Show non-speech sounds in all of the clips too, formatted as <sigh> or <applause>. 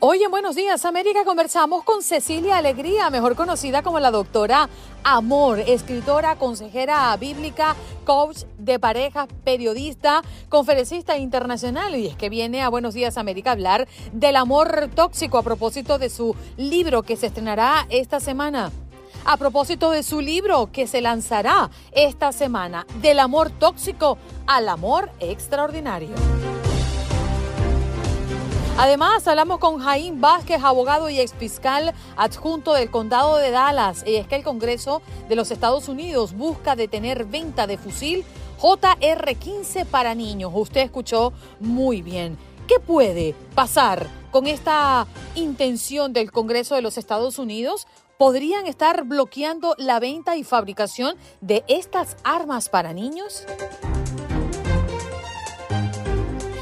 Hoy en Buenos Días América conversamos con Cecilia Alegría, mejor conocida como la doctora Amor, escritora, consejera bíblica, coach de parejas, periodista, conferencista internacional. Y es que viene a Buenos Días América a hablar del amor tóxico a propósito de su libro que se estrenará esta semana. A propósito de su libro que se lanzará esta semana, del amor tóxico al amor extraordinario. Además, hablamos con Jaime Vázquez, abogado y exfiscal adjunto del condado de Dallas. Y es que el Congreso de los Estados Unidos busca detener venta de fusil JR-15 para niños. Usted escuchó muy bien. ¿Qué puede pasar con esta intención del Congreso de los Estados Unidos? ¿Podrían estar bloqueando la venta y fabricación de estas armas para niños?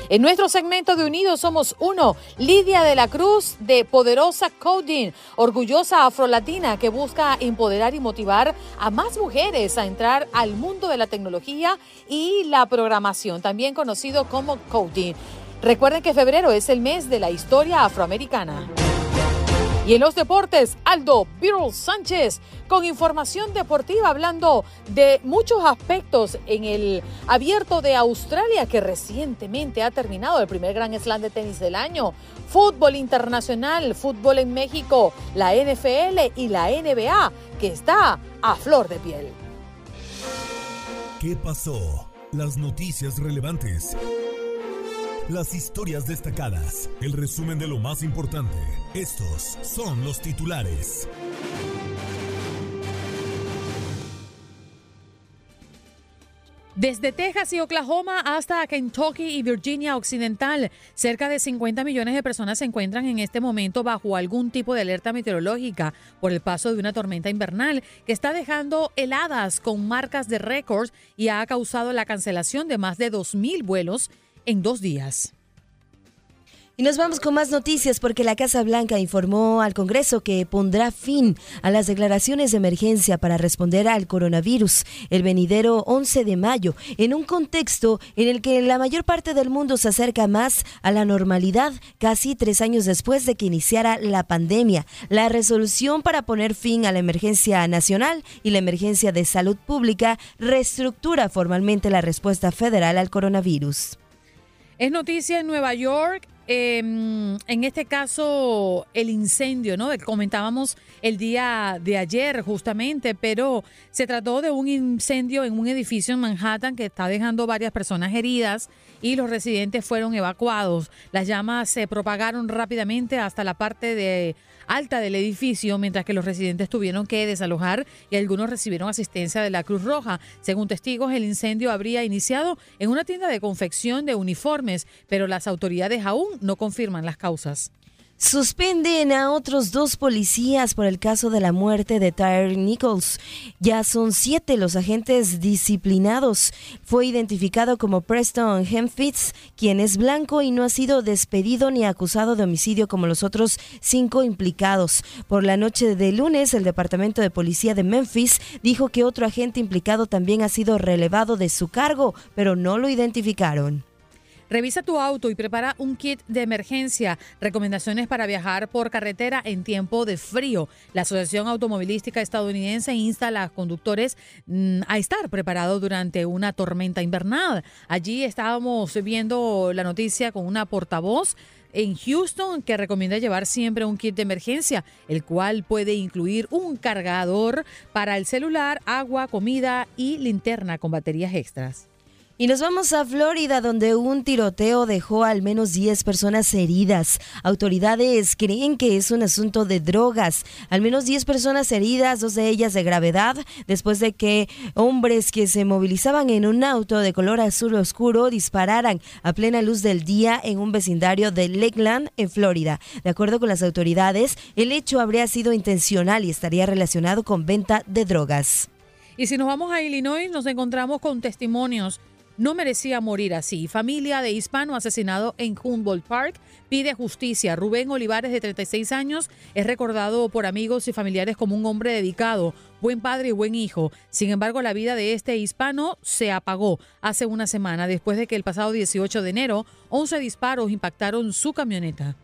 En nuestro segmento de Unidos Somos Uno, Lidia de la Cruz de Poderosa Coding, orgullosa afrolatina que busca empoderar y motivar a más mujeres a entrar al mundo de la tecnología y la programación, también conocido como Coding. Recuerden que febrero es el mes de la historia afroamericana. Y en los deportes, Aldo Birol Sánchez con información deportiva hablando de muchos aspectos en el abierto de Australia que recientemente ha terminado el primer gran slam de tenis del año, fútbol internacional, fútbol en México, la NFL y la NBA que está a flor de piel. ¿Qué pasó? Las noticias relevantes las historias destacadas, el resumen de lo más importante. Estos son los titulares. Desde Texas y Oklahoma hasta Kentucky y Virginia Occidental, cerca de 50 millones de personas se encuentran en este momento bajo algún tipo de alerta meteorológica por el paso de una tormenta invernal que está dejando heladas con marcas de récords y ha causado la cancelación de más de 2.000 vuelos en dos días. Y nos vamos con más noticias porque la Casa Blanca informó al Congreso que pondrá fin a las declaraciones de emergencia para responder al coronavirus el venidero 11 de mayo, en un contexto en el que la mayor parte del mundo se acerca más a la normalidad casi tres años después de que iniciara la pandemia. La resolución para poner fin a la emergencia nacional y la emergencia de salud pública reestructura formalmente la respuesta federal al coronavirus. Es noticia en Nueva York Em, en este caso, el incendio, ¿no? Comentábamos el día de ayer justamente, pero se trató de un incendio en un edificio en Manhattan que está dejando varias personas heridas y los residentes fueron evacuados. Las llamas se propagaron rápidamente hasta la parte de alta del edificio, mientras que los residentes tuvieron que desalojar y algunos recibieron asistencia de la Cruz Roja. Según testigos, el incendio habría iniciado en una tienda de confección de uniformes, pero las autoridades aún no confirman las causas. Suspenden a otros dos policías por el caso de la muerte de Tyre Nichols. Ya son siete los agentes disciplinados. Fue identificado como Preston Hempfitz, quien es blanco y no ha sido despedido ni acusado de homicidio como los otros cinco implicados. Por la noche de lunes, el Departamento de Policía de Memphis dijo que otro agente implicado también ha sido relevado de su cargo, pero no lo identificaron. Revisa tu auto y prepara un kit de emergencia. Recomendaciones para viajar por carretera en tiempo de frío. La Asociación Automovilística Estadounidense insta a los conductores mm, a estar preparados durante una tormenta invernal. Allí estábamos viendo la noticia con una portavoz en Houston que recomienda llevar siempre un kit de emergencia, el cual puede incluir un cargador para el celular, agua, comida y linterna con baterías extras. Y nos vamos a Florida, donde un tiroteo dejó al menos 10 personas heridas. Autoridades creen que es un asunto de drogas. Al menos 10 personas heridas, dos de ellas de gravedad, después de que hombres que se movilizaban en un auto de color azul oscuro dispararan a plena luz del día en un vecindario de Lakeland, en Florida. De acuerdo con las autoridades, el hecho habría sido intencional y estaría relacionado con venta de drogas. Y si nos vamos a Illinois, nos encontramos con testimonios no merecía morir así. Familia de hispano asesinado en Humboldt Park pide justicia. Rubén Olivares, de 36 años, es recordado por amigos y familiares como un hombre dedicado, buen padre y buen hijo. Sin embargo, la vida de este hispano se apagó hace una semana después de que el pasado 18 de enero 11 disparos impactaron su camioneta.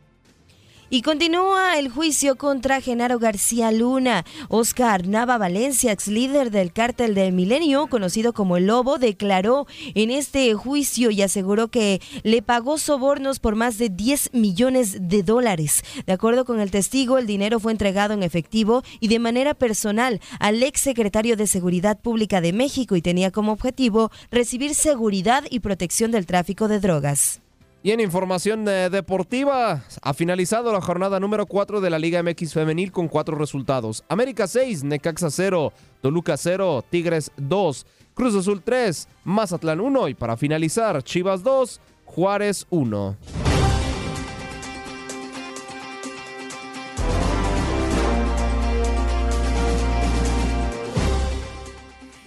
Y continúa el juicio contra Genaro García Luna. Oscar Nava Valencia, ex líder del cártel del Milenio, conocido como El Lobo, declaró en este juicio y aseguró que le pagó sobornos por más de 10 millones de dólares. De acuerdo con el testigo, el dinero fue entregado en efectivo y de manera personal al ex secretario de Seguridad Pública de México y tenía como objetivo recibir seguridad y protección del tráfico de drogas. Y en información eh, deportiva, ha finalizado la jornada número 4 de la Liga MX Femenil con cuatro resultados. América 6, Necaxa 0, Toluca 0, Tigres 2, Cruz Azul 3, Mazatlán 1 y para finalizar, Chivas 2, Juárez 1.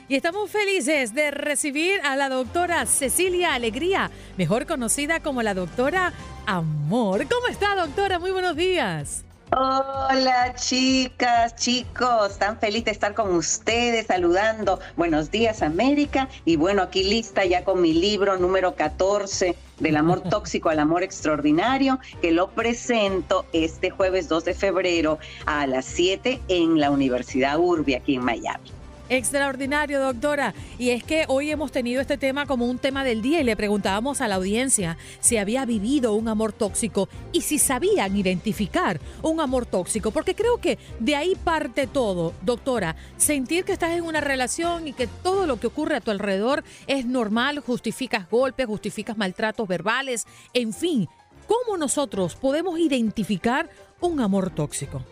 Y estamos felices de recibir a la doctora Cecilia Alegría, mejor conocida como la doctora Amor. ¿Cómo está, doctora? Muy buenos días. Hola chicas, chicos, tan feliz de estar con ustedes saludando. Buenos días América y bueno, aquí lista ya con mi libro número 14 del amor <laughs> tóxico al amor extraordinario, que lo presento este jueves 2 de febrero a las 7 en la Universidad Urbi aquí en Miami. Extraordinario, doctora. Y es que hoy hemos tenido este tema como un tema del día y le preguntábamos a la audiencia si había vivido un amor tóxico y si sabían identificar un amor tóxico, porque creo que de ahí parte todo, doctora. Sentir que estás en una relación y que todo lo que ocurre a tu alrededor es normal, justificas golpes, justificas maltratos verbales, en fin. ¿Cómo nosotros podemos identificar un amor tóxico?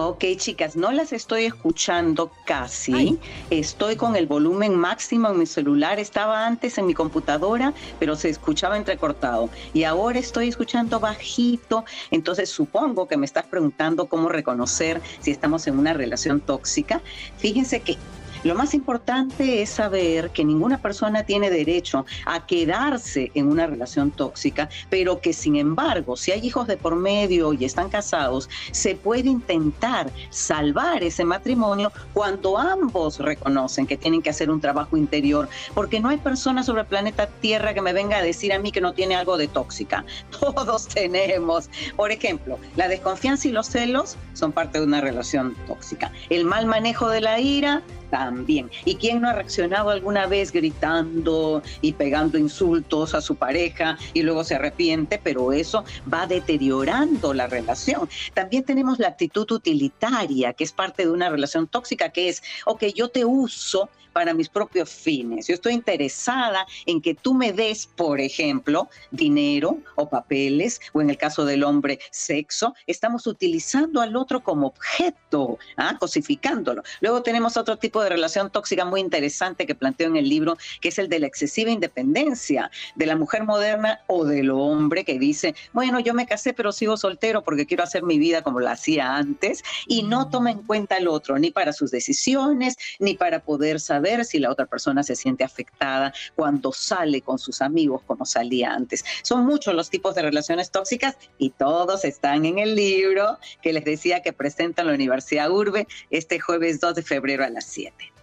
Ok, chicas, no las estoy escuchando casi. Estoy con el volumen máximo en mi celular. Estaba antes en mi computadora, pero se escuchaba entrecortado. Y ahora estoy escuchando bajito. Entonces supongo que me estás preguntando cómo reconocer si estamos en una relación tóxica. Fíjense que lo más importante es saber que ninguna persona tiene derecho a quedarse en una relación tóxica, pero que sin embargo, si hay hijos de por medio y están casados, se puede intentar salvar ese matrimonio cuando ambos reconocen que tienen que hacer un trabajo interior, porque no hay persona sobre el planeta Tierra que me venga a decir a mí que no tiene algo de tóxica. <laughs> Todos tenemos. Por ejemplo, la desconfianza y los celos son parte de una relación tóxica. El mal manejo de la ira también. ¿Y quién no ha reaccionado alguna vez gritando y pegando insultos a su pareja y luego se arrepiente? Pero eso va deteriorando la relación. También tenemos la actitud utilitaria, que es parte de una relación tóxica, que es, ok, yo te uso para mis propios fines. Yo estoy interesada en que tú me des, por ejemplo, dinero o papeles, o en el caso del hombre, sexo. Estamos utilizando al otro como objeto, ¿ah? cosificándolo. Luego tenemos otro tipo de relación tóxica muy interesante que planteo en el libro, que es el de la excesiva independencia de la mujer moderna o del hombre que dice, bueno, yo me casé pero sigo soltero porque quiero hacer mi vida como la hacía antes y no toma en cuenta al otro ni para sus decisiones, ni para poder saber si la otra persona se siente afectada cuando sale con sus amigos como salía antes. Son muchos los tipos de relaciones tóxicas y todos están en el libro que les decía que presenta la Universidad Urbe este jueves 2 de febrero a las 7.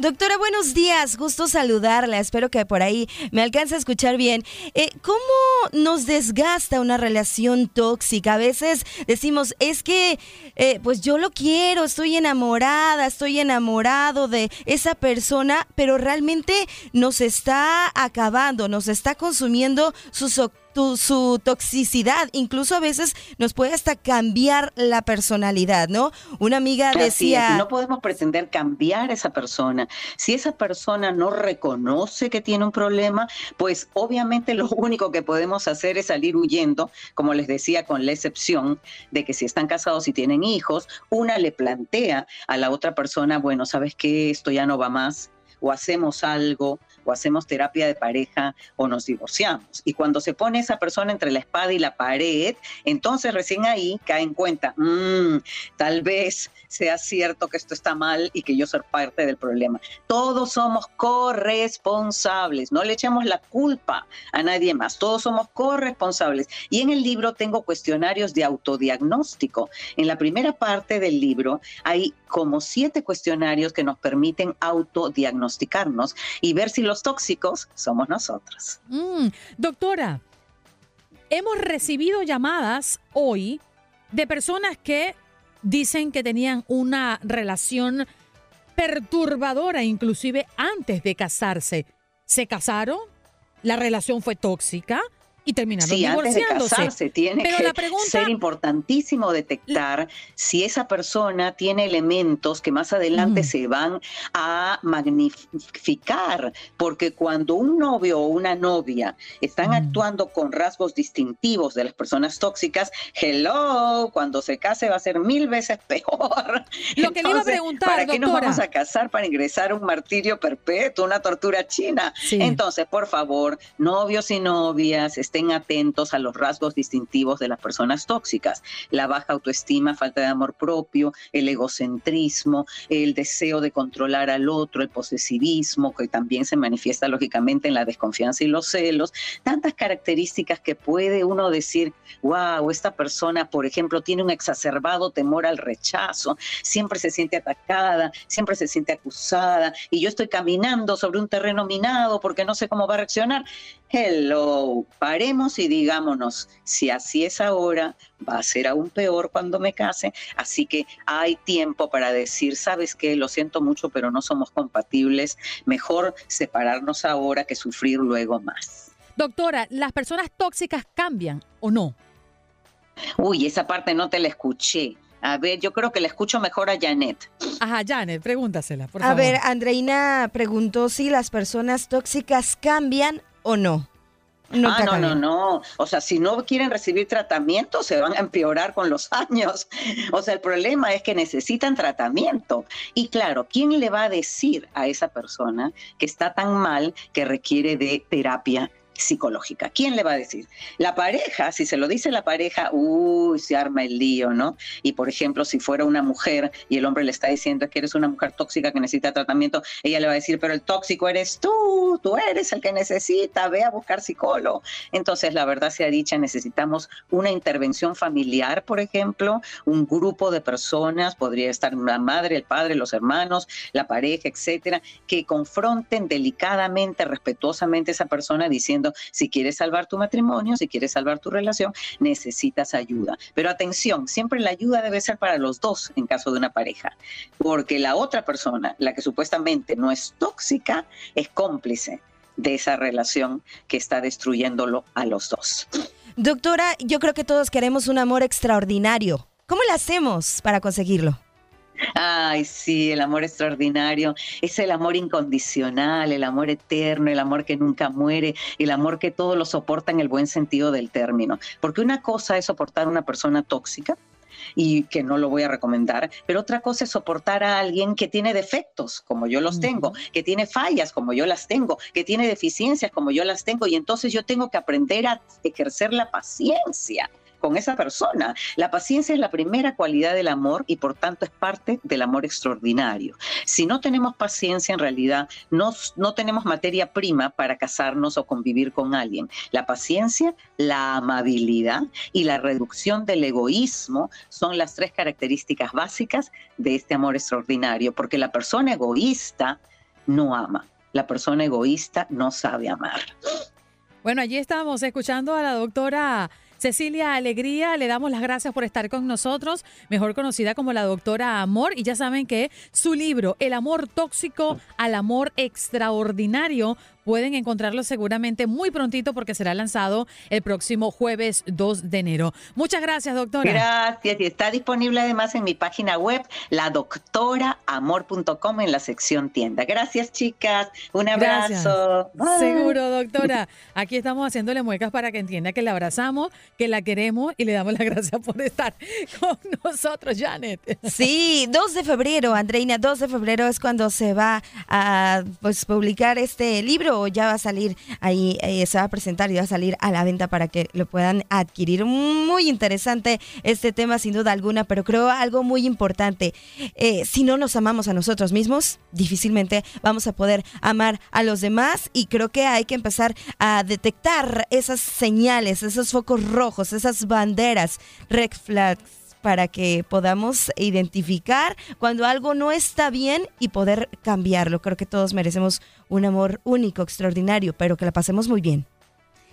Doctora, buenos días, gusto saludarla, espero que por ahí me alcance a escuchar bien. Eh, ¿Cómo nos desgasta una relación tóxica? A veces decimos, es que eh, pues yo lo quiero, estoy enamorada, estoy enamorado de esa persona, pero realmente nos está acabando, nos está consumiendo sus su toxicidad, incluso a veces nos puede hasta cambiar la personalidad, ¿no? Una amiga decía... no podemos pretender cambiar a esa persona. Si esa persona no reconoce que tiene un problema, pues obviamente lo único que podemos hacer es salir huyendo, como les decía, con la excepción de que si están casados y tienen hijos, una le plantea a la otra persona, bueno, ¿sabes qué? Esto ya no va más o hacemos algo, o hacemos terapia de pareja, o nos divorciamos. Y cuando se pone esa persona entre la espada y la pared, entonces recién ahí cae en cuenta, mm, tal vez sea cierto que esto está mal y que yo soy parte del problema. Todos somos corresponsables, no le echamos la culpa a nadie más, todos somos corresponsables. Y en el libro tengo cuestionarios de autodiagnóstico. En la primera parte del libro hay como siete cuestionarios que nos permiten autodiagnosticarnos y ver si los tóxicos somos nosotros. Mm, doctora, hemos recibido llamadas hoy de personas que dicen que tenían una relación perturbadora, inclusive antes de casarse. ¿Se casaron? ¿La relación fue tóxica? Y terminaron sí, divorciándose. Antes de casarse, tiene que ser importantísimo detectar si esa persona tiene elementos que más adelante se van a magnificar, porque cuando un novio o una novia están actuando con rasgos distintivos de las personas tóxicas, hello, cuando se case va a ser mil veces <laughs> peor. Lo que le iba a preguntar, ¿para qué nos vamos a casar para ingresar a un martirio perpetuo, una tortura china? Entonces, por favor, novios y novias, estén atentos a los rasgos distintivos de las personas tóxicas. La baja autoestima, falta de amor propio, el egocentrismo, el deseo de controlar al otro, el posesivismo, que también se manifiesta lógicamente en la desconfianza y los celos. Tantas características que puede uno decir, wow, esta persona, por ejemplo, tiene un exacerbado temor al rechazo, siempre se siente atacada, siempre se siente acusada, y yo estoy caminando sobre un terreno minado porque no sé cómo va a reaccionar. Hello, paremos y digámonos, si así es ahora, va a ser aún peor cuando me case, así que hay tiempo para decir, sabes qué, lo siento mucho, pero no somos compatibles, mejor separarnos ahora que sufrir luego más. Doctora, ¿las personas tóxicas cambian o no? Uy, esa parte no te la escuché. A ver, yo creo que la escucho mejor a Janet. Ajá, Janet, pregúntasela, por favor. A ver, Andreina preguntó si las personas tóxicas cambian o no. No, ah, no, no, no. O sea, si no quieren recibir tratamiento, se van a empeorar con los <laughs> años. O sea, el problema es que necesitan tratamiento. Y claro, ¿quién le va a decir a esa persona que está tan mal que requiere de terapia psicológica. ¿Quién le va a decir? La pareja, si se lo dice la pareja, uy, se arma el lío, ¿no? Y por ejemplo, si fuera una mujer y el hombre le está diciendo que eres una mujer tóxica que necesita tratamiento, ella le va a decir, pero el tóxico eres tú, tú eres el que necesita, ve a buscar psicólogo. Entonces, la verdad sea dicha, necesitamos una intervención familiar, por ejemplo, un grupo de personas, podría estar la madre, el padre, los hermanos, la pareja, etcétera, que confronten delicadamente, respetuosamente a esa persona diciendo, si quieres salvar tu matrimonio, si quieres salvar tu relación, necesitas ayuda. Pero atención, siempre la ayuda debe ser para los dos en caso de una pareja, porque la otra persona, la que supuestamente no es tóxica, es cómplice de esa relación que está destruyéndolo a los dos. Doctora, yo creo que todos queremos un amor extraordinario. ¿Cómo le hacemos para conseguirlo? Ay, sí, el amor extraordinario. Es el amor incondicional, el amor eterno, el amor que nunca muere, el amor que todo lo soporta en el buen sentido del término. Porque una cosa es soportar a una persona tóxica, y que no lo voy a recomendar, pero otra cosa es soportar a alguien que tiene defectos como yo los tengo, que tiene fallas como yo las tengo, que tiene deficiencias como yo las tengo y entonces yo tengo que aprender a ejercer la paciencia con esa persona. La paciencia es la primera cualidad del amor y por tanto es parte del amor extraordinario. Si no tenemos paciencia, en realidad no, no tenemos materia prima para casarnos o convivir con alguien. La paciencia, la amabilidad y la reducción del egoísmo son las tres características básicas de este amor extraordinario, porque la persona egoísta no ama. La persona egoísta no sabe amar. Bueno, allí estamos escuchando a la doctora Cecilia Alegría, le damos las gracias por estar con nosotros, mejor conocida como la doctora Amor. Y ya saben que su libro, El amor tóxico al amor extraordinario, pueden encontrarlo seguramente muy prontito porque será lanzado el próximo jueves 2 de enero. Muchas gracias, doctora. Gracias. Y está disponible además en mi página web, ladoctoraamor.com en la sección tienda. Gracias, chicas. Un abrazo. Seguro, doctora. <laughs> Aquí estamos haciéndole muecas para que entienda que la abrazamos, que la queremos y le damos las gracias por estar <laughs> con nosotros, Janet. Sí, 2 de febrero, Andreina, 2 de febrero es cuando se va a pues, publicar este libro ya va a salir ahí, eh, se va a presentar y va a salir a la venta para que lo puedan adquirir. Muy interesante este tema sin duda alguna, pero creo algo muy importante. Eh, si no nos amamos a nosotros mismos, difícilmente vamos a poder amar a los demás y creo que hay que empezar a detectar esas señales, esos focos rojos, esas banderas, red flags para que podamos identificar cuando algo no está bien y poder cambiarlo. Creo que todos merecemos un amor único, extraordinario, pero que la pasemos muy bien.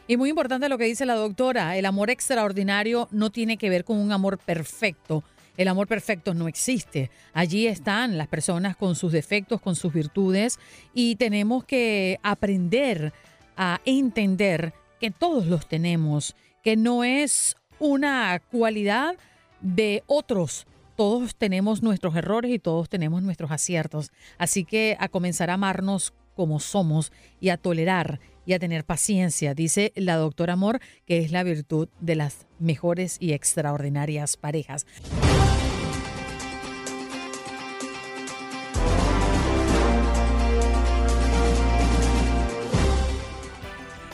Y muy importante lo que dice la doctora, el amor extraordinario no tiene que ver con un amor perfecto. El amor perfecto no existe. Allí están las personas con sus defectos, con sus virtudes y tenemos que aprender a entender que todos los tenemos, que no es una cualidad de otros. Todos tenemos nuestros errores y todos tenemos nuestros aciertos. Así que a comenzar a amarnos como somos y a tolerar y a tener paciencia, dice la doctora Amor, que es la virtud de las mejores y extraordinarias parejas.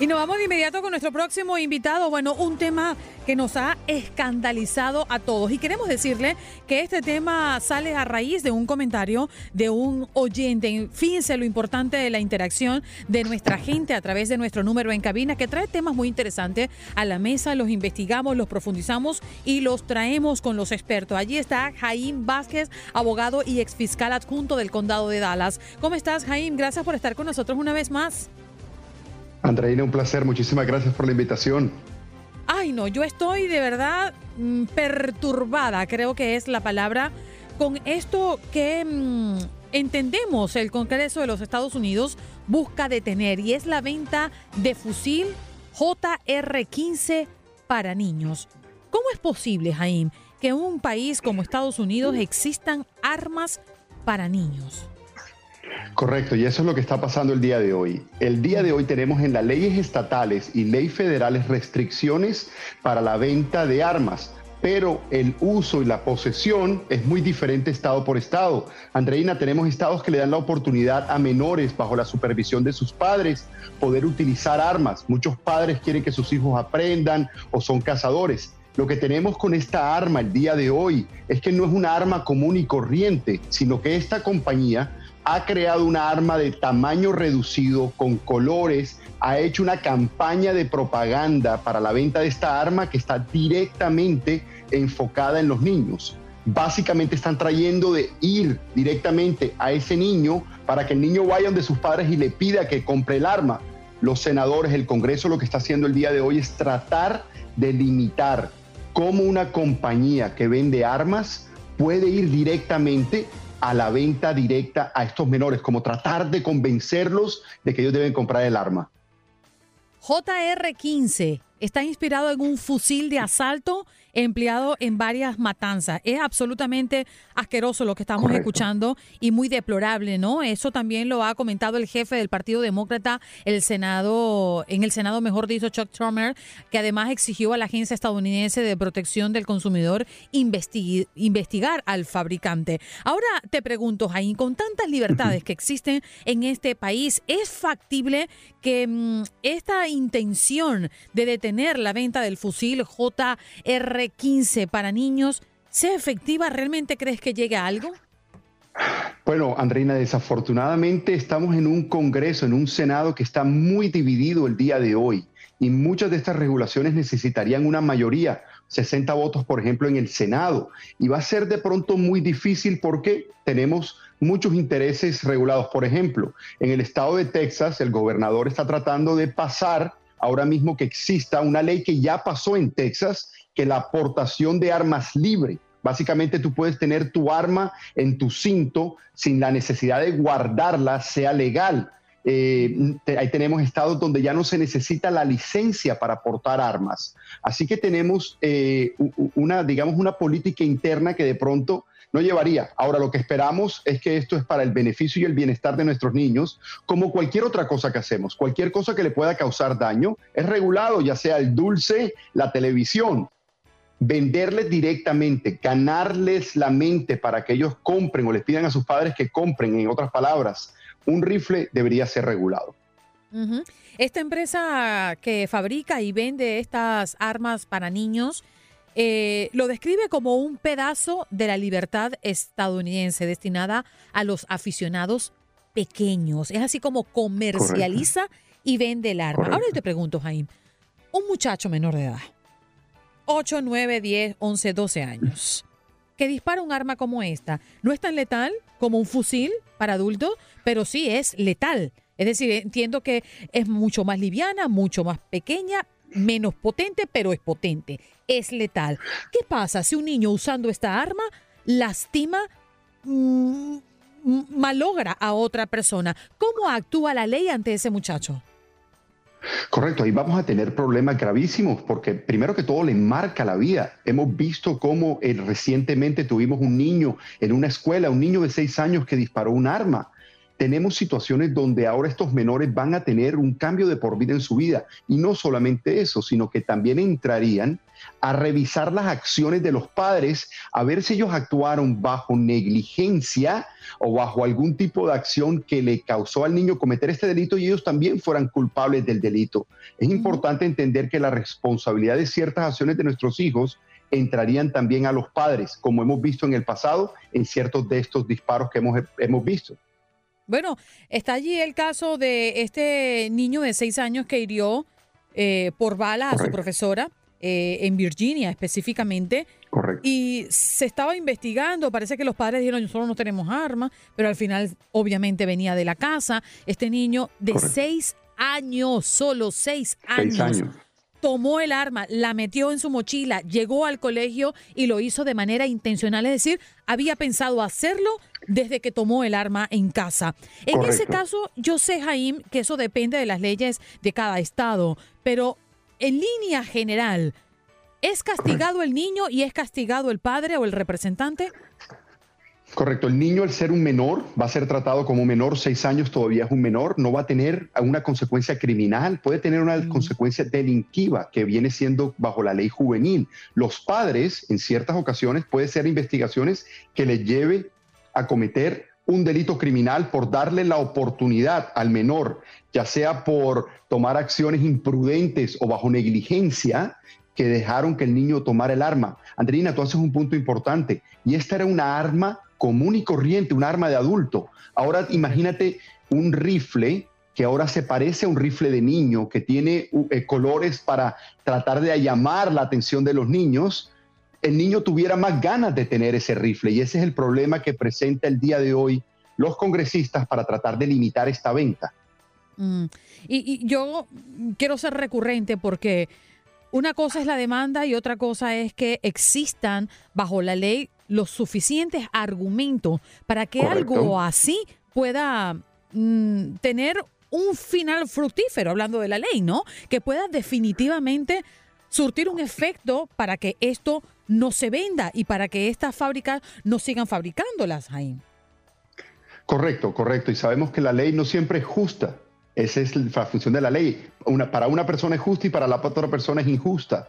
Y nos vamos de inmediato con nuestro próximo invitado. Bueno, un tema que nos ha escandalizado a todos. Y queremos decirle que este tema sale a raíz de un comentario de un oyente. Fíjense lo importante de la interacción de nuestra gente a través de nuestro número en cabina, que trae temas muy interesantes a la mesa. Los investigamos, los profundizamos y los traemos con los expertos. Allí está Jaime Vázquez, abogado y exfiscal adjunto del condado de Dallas. ¿Cómo estás, Jaime? Gracias por estar con nosotros una vez más. Andreina, un placer. Muchísimas gracias por la invitación. Ay, no, yo estoy de verdad mm, perturbada, creo que es la palabra, con esto que mm, entendemos el Congreso de los Estados Unidos busca detener y es la venta de fusil JR-15 para niños. ¿Cómo es posible, Jaime, que en un país como Estados Unidos existan armas para niños? Correcto, y eso es lo que está pasando el día de hoy. El día de hoy tenemos en las leyes estatales y leyes federales restricciones para la venta de armas, pero el uso y la posesión es muy diferente estado por estado. Andreina, tenemos estados que le dan la oportunidad a menores bajo la supervisión de sus padres poder utilizar armas. Muchos padres quieren que sus hijos aprendan o son cazadores. Lo que tenemos con esta arma el día de hoy es que no es una arma común y corriente, sino que esta compañía ha creado una arma de tamaño reducido, con colores, ha hecho una campaña de propaganda para la venta de esta arma que está directamente enfocada en los niños. Básicamente están trayendo de ir directamente a ese niño para que el niño vaya donde sus padres y le pida que compre el arma. Los senadores, el Congreso lo que está haciendo el día de hoy es tratar de limitar cómo una compañía que vende armas puede ir directamente a la venta directa a estos menores, como tratar de convencerlos de que ellos deben comprar el arma. JR-15 está inspirado en un fusil de asalto empleado en varias matanzas. Es absolutamente asqueroso lo que estamos escuchando y muy deplorable, ¿no? Eso también lo ha comentado el jefe del Partido Demócrata, el Senado, en el Senado, mejor dicho, Chuck Schumer, que además exigió a la Agencia Estadounidense de Protección del Consumidor investigar al fabricante. Ahora te pregunto, Jaime, con tantas libertades <clears throat> que existen en este país, ¿es factible que mm, esta intención de detener la venta del fusil JR 15 para niños sea efectiva? ¿Realmente crees que llegue a algo? Bueno, Andreina, desafortunadamente estamos en un Congreso, en un Senado que está muy dividido el día de hoy y muchas de estas regulaciones necesitarían una mayoría. 60 votos, por ejemplo, en el Senado. Y va a ser de pronto muy difícil porque tenemos muchos intereses regulados. Por ejemplo, en el estado de Texas, el gobernador está tratando de pasar ahora mismo que exista una ley que ya pasó en Texas, que la aportación de armas libre. Básicamente tú puedes tener tu arma en tu cinto sin la necesidad de guardarla, sea legal. Eh, ahí tenemos estados donde ya no se necesita la licencia para portar armas. Así que tenemos eh, una, digamos, una política interna que de pronto no llevaría. Ahora lo que esperamos es que esto es para el beneficio y el bienestar de nuestros niños, como cualquier otra cosa que hacemos. Cualquier cosa que le pueda causar daño es regulado, ya sea el dulce, la televisión. Venderles directamente, ganarles la mente para que ellos compren o les pidan a sus padres que compren, en otras palabras, un rifle debería ser regulado. Esta empresa que fabrica y vende estas armas para niños eh, lo describe como un pedazo de la libertad estadounidense destinada a los aficionados pequeños. Es así como comercializa y vende el arma. Ahora yo te pregunto, Jaime, un muchacho menor de edad, 8, 9, 10, 11, 12 años, que dispara un arma como esta, no es tan letal como un fusil para adultos, pero sí es letal. Es decir, entiendo que es mucho más liviana, mucho más pequeña, menos potente, pero es potente, es letal. ¿Qué pasa si un niño usando esta arma lastima, mm, malogra a otra persona? ¿Cómo actúa la ley ante ese muchacho? Correcto, ahí vamos a tener problemas gravísimos porque primero que todo le marca la vida. Hemos visto cómo eh, recientemente tuvimos un niño en una escuela, un niño de seis años que disparó un arma tenemos situaciones donde ahora estos menores van a tener un cambio de por vida en su vida. Y no solamente eso, sino que también entrarían a revisar las acciones de los padres, a ver si ellos actuaron bajo negligencia o bajo algún tipo de acción que le causó al niño cometer este delito y ellos también fueran culpables del delito. Es importante entender que la responsabilidad de ciertas acciones de nuestros hijos entrarían también a los padres, como hemos visto en el pasado en ciertos de estos disparos que hemos, hemos visto. Bueno, está allí el caso de este niño de seis años que hirió eh, por bala a su profesora eh, en Virginia específicamente. Correcto. Y se estaba investigando, parece que los padres dijeron, nosotros no tenemos armas, pero al final obviamente venía de la casa. Este niño de seis años, solo seis años. Seis años tomó el arma, la metió en su mochila, llegó al colegio y lo hizo de manera intencional, es decir, había pensado hacerlo desde que tomó el arma en casa. En ese caso, yo sé, Jaime, que eso depende de las leyes de cada estado, pero en línea general, ¿es castigado el niño y es castigado el padre o el representante? Correcto, el niño al ser un menor va a ser tratado como menor, seis años todavía es un menor, no va a tener una consecuencia criminal, puede tener una consecuencia delictiva que viene siendo bajo la ley juvenil. Los padres, en ciertas ocasiones, puede ser investigaciones que le lleve a cometer un delito criminal por darle la oportunidad al menor, ya sea por tomar acciones imprudentes o bajo negligencia, que dejaron que el niño tomara el arma. Andreina, tú haces un punto importante, y esta era una arma común y corriente, un arma de adulto. Ahora imagínate un rifle que ahora se parece a un rifle de niño, que tiene eh, colores para tratar de llamar la atención de los niños, el niño tuviera más ganas de tener ese rifle. Y ese es el problema que presenta el día de hoy los congresistas para tratar de limitar esta venta. Mm. y, yo quiero ser recurrente porque una cosa es la demanda y otra cosa es que existan bajo la ley los suficientes argumentos para que algo así pueda mm, tener un final fructífero, hablando de la ley, ¿no? Que pueda definitivamente surtir un efecto para que esto no se venda y para que estas fábricas no sigan fabricándolas, ahí. Correcto, correcto. Y sabemos que la ley no siempre es justa. Esa es la función de la ley. Una, para una persona es justa y para la otra persona es injusta.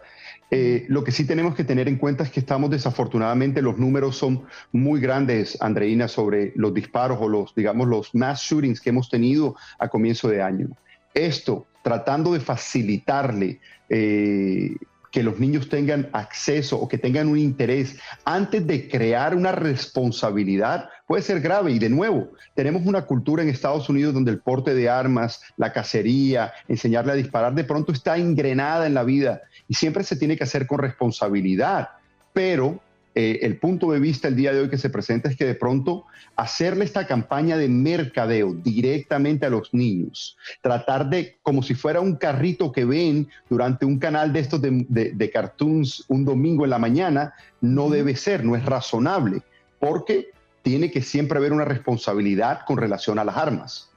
Eh, lo que sí tenemos que tener en cuenta es que estamos desafortunadamente, los números son muy grandes, Andreina, sobre los disparos o los, digamos, los mass shootings que hemos tenido a comienzo de año. Esto, tratando de facilitarle eh, que los niños tengan acceso o que tengan un interés antes de crear una responsabilidad puede ser grave. Y de nuevo, tenemos una cultura en Estados Unidos donde el porte de armas, la cacería, enseñarle a disparar, de pronto está ingrenada en la vida y siempre se tiene que hacer con responsabilidad. Pero eh, el punto de vista el día de hoy que se presenta es que de pronto hacerle esta campaña de mercadeo directamente a los niños, tratar de, como si fuera un carrito que ven durante un canal de estos de, de cartoons un domingo en la mañana, no debe ser, no es razonable, porque tiene que siempre haber una responsabilidad con relación a las armas.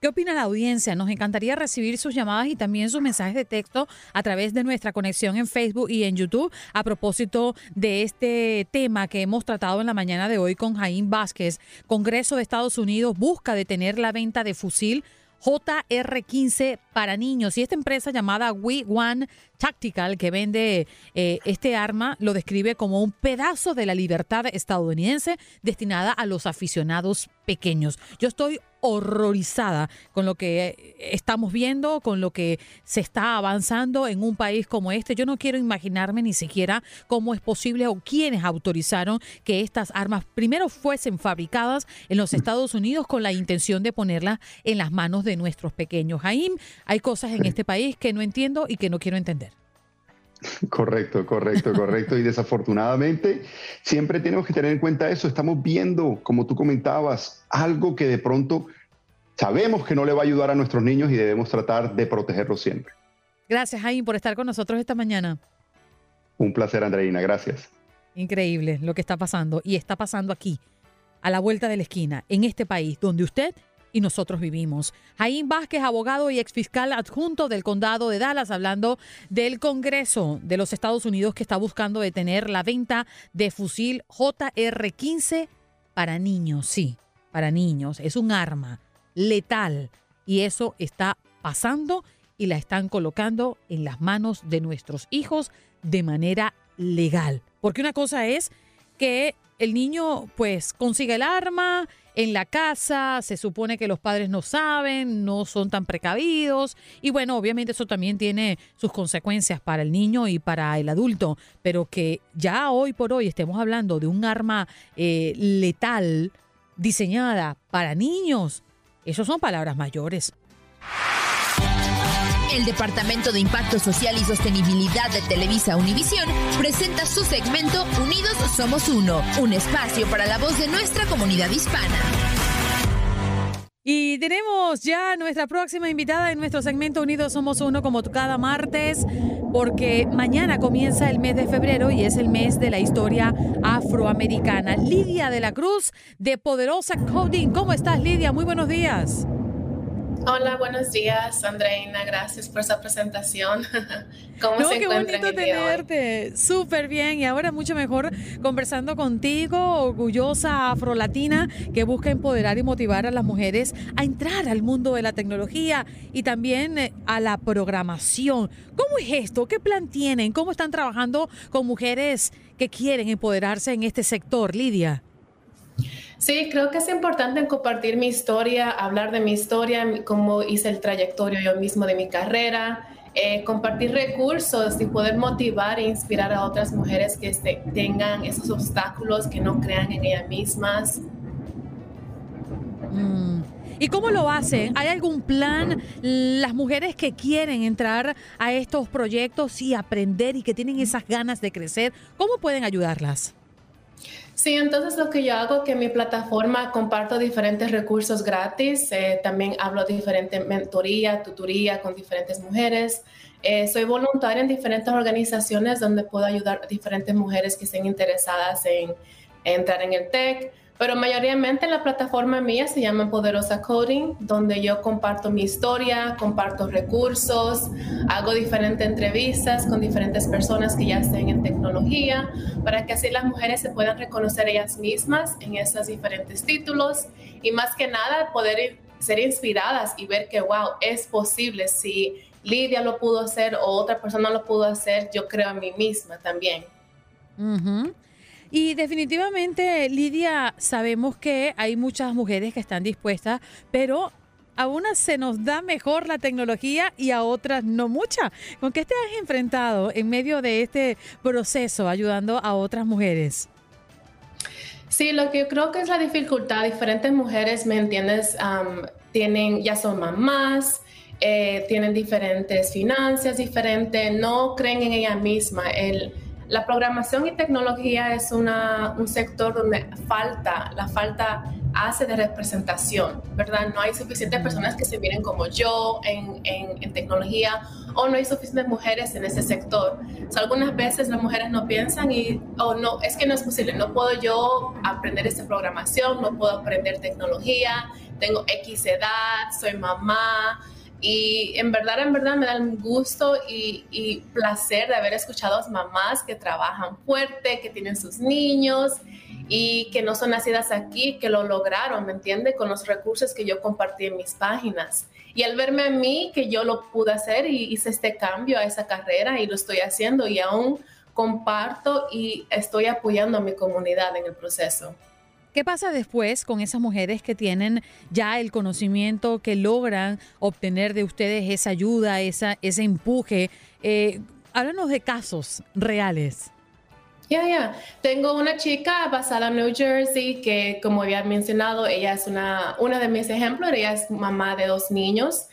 ¿Qué opina la audiencia? Nos encantaría recibir sus llamadas y también sus mensajes de texto a través de nuestra conexión en Facebook y en YouTube a propósito de este tema que hemos tratado en la mañana de hoy con Jaime Vázquez. Congreso de Estados Unidos busca detener la venta de fusil JR-15 para niños. Y esta empresa llamada We One Tactical, que vende eh, este arma, lo describe como un pedazo de la libertad estadounidense destinada a los aficionados pequeños. Yo estoy horrorizada con lo que estamos viendo, con lo que se está avanzando en un país como este. Yo no quiero imaginarme ni siquiera cómo es posible o quiénes autorizaron que estas armas primero fuesen fabricadas en los Estados Unidos con la intención de ponerlas en las manos de nuestros pequeños. Jaim, hay cosas en este país que no entiendo y que no quiero entender. <laughs> Correcto, correcto, correcto. Y desafortunadamente siempre tenemos que tener en cuenta eso. Estamos viendo, como tú comentabas, algo que de pronto sabemos que no le va a ayudar a nuestros niños y debemos tratar de protegerlos siempre. Gracias, Jaime, por estar con nosotros esta mañana. Un placer, Andreina. Gracias. Increíble lo que está pasando y está pasando aquí, a la vuelta de la esquina, en este país, donde usted y nosotros vivimos. Jaime Vázquez, abogado y exfiscal adjunto del condado de Dallas, hablando del Congreso de los Estados Unidos que está buscando detener la venta de fusil JR-15 para niños. Sí, para niños. Es un arma letal y eso está pasando y la están colocando en las manos de nuestros hijos de manera legal. Porque una cosa es que el niño pues consiga el arma en la casa, se supone que los padres no saben, no son tan precavidos y bueno, obviamente eso también tiene sus consecuencias para el niño y para el adulto, pero que ya hoy por hoy estemos hablando de un arma eh, letal diseñada para niños, eso son palabras mayores. El Departamento de Impacto Social y Sostenibilidad de Televisa Univisión presenta su segmento Unidos Somos Uno, un espacio para la voz de nuestra comunidad hispana. Y tenemos ya nuestra próxima invitada en nuestro segmento Unidos Somos Uno como cada martes, porque mañana comienza el mes de febrero y es el mes de la historia afroamericana. Lidia de la Cruz de Poderosa Coding. ¿Cómo estás, Lidia? Muy buenos días. Hola, buenos días, Andreina. Gracias por esa presentación. <laughs> ¿Cómo no, qué bonito tenerte. Súper bien. Y ahora mucho mejor conversando contigo, orgullosa afrolatina que busca empoderar y motivar a las mujeres a entrar al mundo de la tecnología y también eh, a la programación. ¿Cómo es esto? ¿Qué plan tienen? ¿Cómo están trabajando con mujeres que quieren empoderarse en este sector, Lidia? Sí, creo que es importante compartir mi historia, hablar de mi historia, cómo hice el trayectorio yo mismo de mi carrera, eh, compartir recursos y poder motivar e inspirar a otras mujeres que tengan esos obstáculos, que no crean en ellas mismas. Mm. ¿Y cómo lo hacen? ¿Hay algún plan? Las mujeres que quieren entrar a estos proyectos y aprender y que tienen esas ganas de crecer, ¿cómo pueden ayudarlas? Sí, entonces lo que yo hago que en mi plataforma comparto diferentes recursos gratis, eh, también hablo de diferentes mentoría, tutoría con diferentes mujeres. Eh, soy voluntaria en diferentes organizaciones donde puedo ayudar a diferentes mujeres que estén interesadas en, en entrar en el TEC. Pero mayoritariamente la plataforma mía se llama Poderosa Coding, donde yo comparto mi historia, comparto recursos, hago diferentes entrevistas con diferentes personas que ya estén en tecnología, para que así las mujeres se puedan reconocer ellas mismas en esos diferentes títulos y más que nada poder ser inspiradas y ver que, wow, es posible. Si Lidia lo pudo hacer o otra persona lo pudo hacer, yo creo en mí misma también. Y definitivamente, Lidia, sabemos que hay muchas mujeres que están dispuestas, pero a unas se nos da mejor la tecnología y a otras no mucha. ¿Con qué te has enfrentado en medio de este proceso ayudando a otras mujeres? Sí, lo que yo creo que es la dificultad, diferentes mujeres, ¿me entiendes? tienen, ya son mamás, eh, tienen diferentes finanzas diferentes, no creen en ella misma. La programación y tecnología es una, un sector donde falta, la falta hace de representación, ¿verdad? No hay suficientes personas que se miren como yo en, en, tecnología o no hay suficientes mujeres en ese sector. algunas veces las mujeres no piensan y, oh, no, es que no es posible, no puedo yo aprender esta programación, no puedo aprender tecnología, tengo X edad, soy mamá, y en verdad, en verdad me da un gusto y, placer de haber escuchado a mamás que trabajan fuerte, que tienen sus niños y que no son nacidas aquí, que lo lograron, ¿me entiende? Con los recursos que yo compartí en mis páginas. Y al verme a mí, que yo lo pude hacer y hice este cambio a esa carrera y lo estoy haciendo y aún comparto y estoy apoyando a mi comunidad en el proceso. ¿Qué pasa después con esas mujeres que tienen ya el conocimiento, que logran obtener de ustedes esa ayuda, esa, ese empuje? Eh, háblanos de casos reales. Ya, ya. Tengo una chica basada en New Jersey que, como había mencionado, ella es una, una de mis ejemplos. Ella es mamá de dos niños.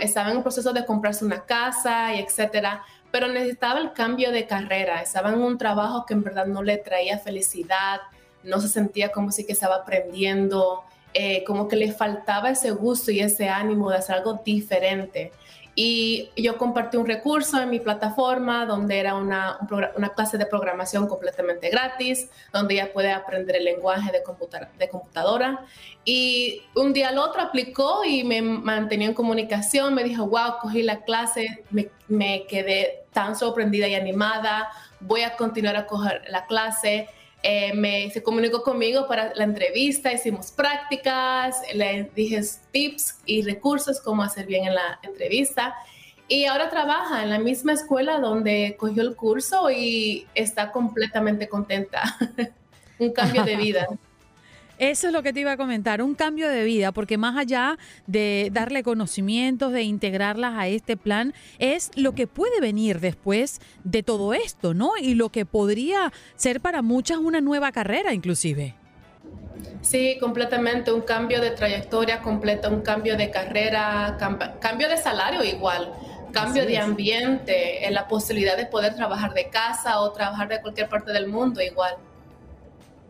estaba en un proceso de comprarse una casa y etcétera, pero necesitaba el cambio de carrera. Estaba en un trabajo que en verdad no le traía felicidad no se sentía como si que estaba aprendiendo, eh, como que le faltaba ese gusto y ese ánimo de hacer algo diferente. Y yo compartí un recurso en mi plataforma donde era una, una clase de programación completamente gratis, donde ella puede aprender el lenguaje de, de computadora. Y un día al otro aplicó y me mantenía en comunicación, me dijo, wow, cogí la clase, me, me quedé tan sorprendida y animada, voy a continuar a coger la clase. Eh, me, se comunicó conmigo para la entrevista, hicimos prácticas, le dije tips y recursos cómo hacer bien en la entrevista. Y ahora trabaja en la misma escuela donde cogió el curso y está completamente contenta. <laughs> Un cambio de <laughs> vida. Eso es lo que te iba a comentar, un cambio de vida, porque más allá de darle conocimientos, de integrarlas a este plan, es lo que puede venir después de todo esto, ¿no? Y lo que podría ser para muchas una nueva carrera inclusive. Sí, completamente, un cambio de trayectoria completa, un cambio de carrera, cambio de salario igual, cambio de ambiente, la posibilidad de poder trabajar de casa o trabajar de cualquier parte del mundo igual.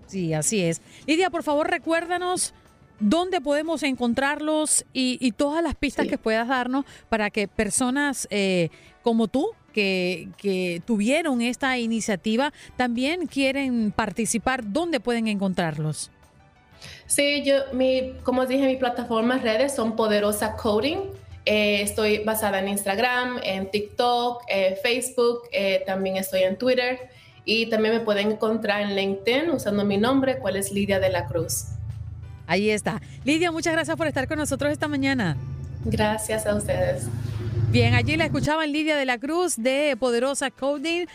Sí, así es. Lidia, por favor, recuérdanos dónde podemos encontrarlos y, todas las pistas que puedas darnos para que personas eh, como tú, que, que, tuvieron esta iniciativa, también quieren participar, ¿dónde pueden encontrarlos? Sí, yo, mi, como dije, mis plataformas redes son Poderosa Coding. Eh, estoy basada en Instagram, en TikTok, eh, Facebook, también estoy en Twitter. Y también me pueden encontrar en LinkedIn usando mi nombre, cuál es Lidia de la Cruz. Ahí está. Lidia, muchas gracias por estar con nosotros esta mañana. Gracias a ustedes. Bien, allí la escuchaban Lidia de la Cruz de Poderosa Coding,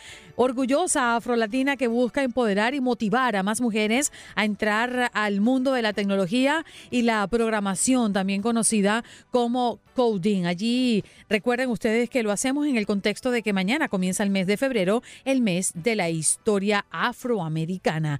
orgullosa afrolatina que busca empoderar y motivar a más mujeres a entrar al mundo de la tecnología y la programación, también conocida como coding. Allí recuerden ustedes que lo hacemos en el contexto de que mañana comienza el mes de febrero, el mes de la historia afroamericana.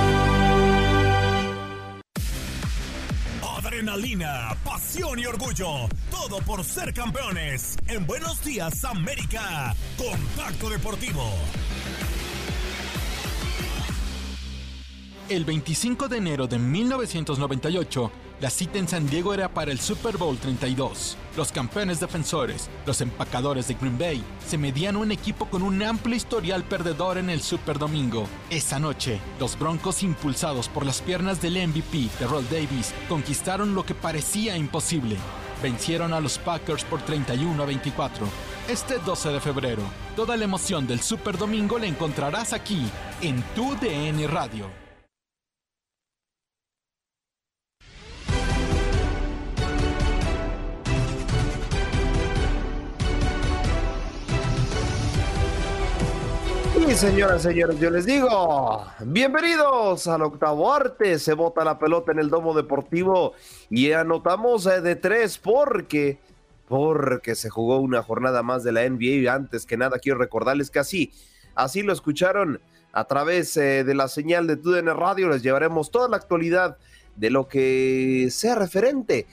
Adrenalina, pasión y orgullo. Todo por ser campeones. En Buenos Días, América. Contacto Deportivo. El 25 de enero de 1998, la cita en San Diego era para el Super Bowl 32. Los campeones defensores, los empacadores de Green Bay, se medían un equipo con un amplio historial perdedor en el Super Domingo. Esa noche, los Broncos, impulsados por las piernas del MVP, de Roll Davis, conquistaron lo que parecía imposible. Vencieron a los Packers por 31 a 24. Este 12 de febrero, toda la emoción del Super Domingo la encontrarás aquí, en tu DN Radio. Y señoras y señores, yo les digo, bienvenidos al octavo arte. Se bota la pelota en el domo deportivo y anotamos eh, de tres porque, porque se jugó una jornada más de la NBA. Antes que nada, quiero recordarles que así, así lo escucharon a través eh, de la señal de TUDN Radio. Les llevaremos toda la actualidad de lo que sea referente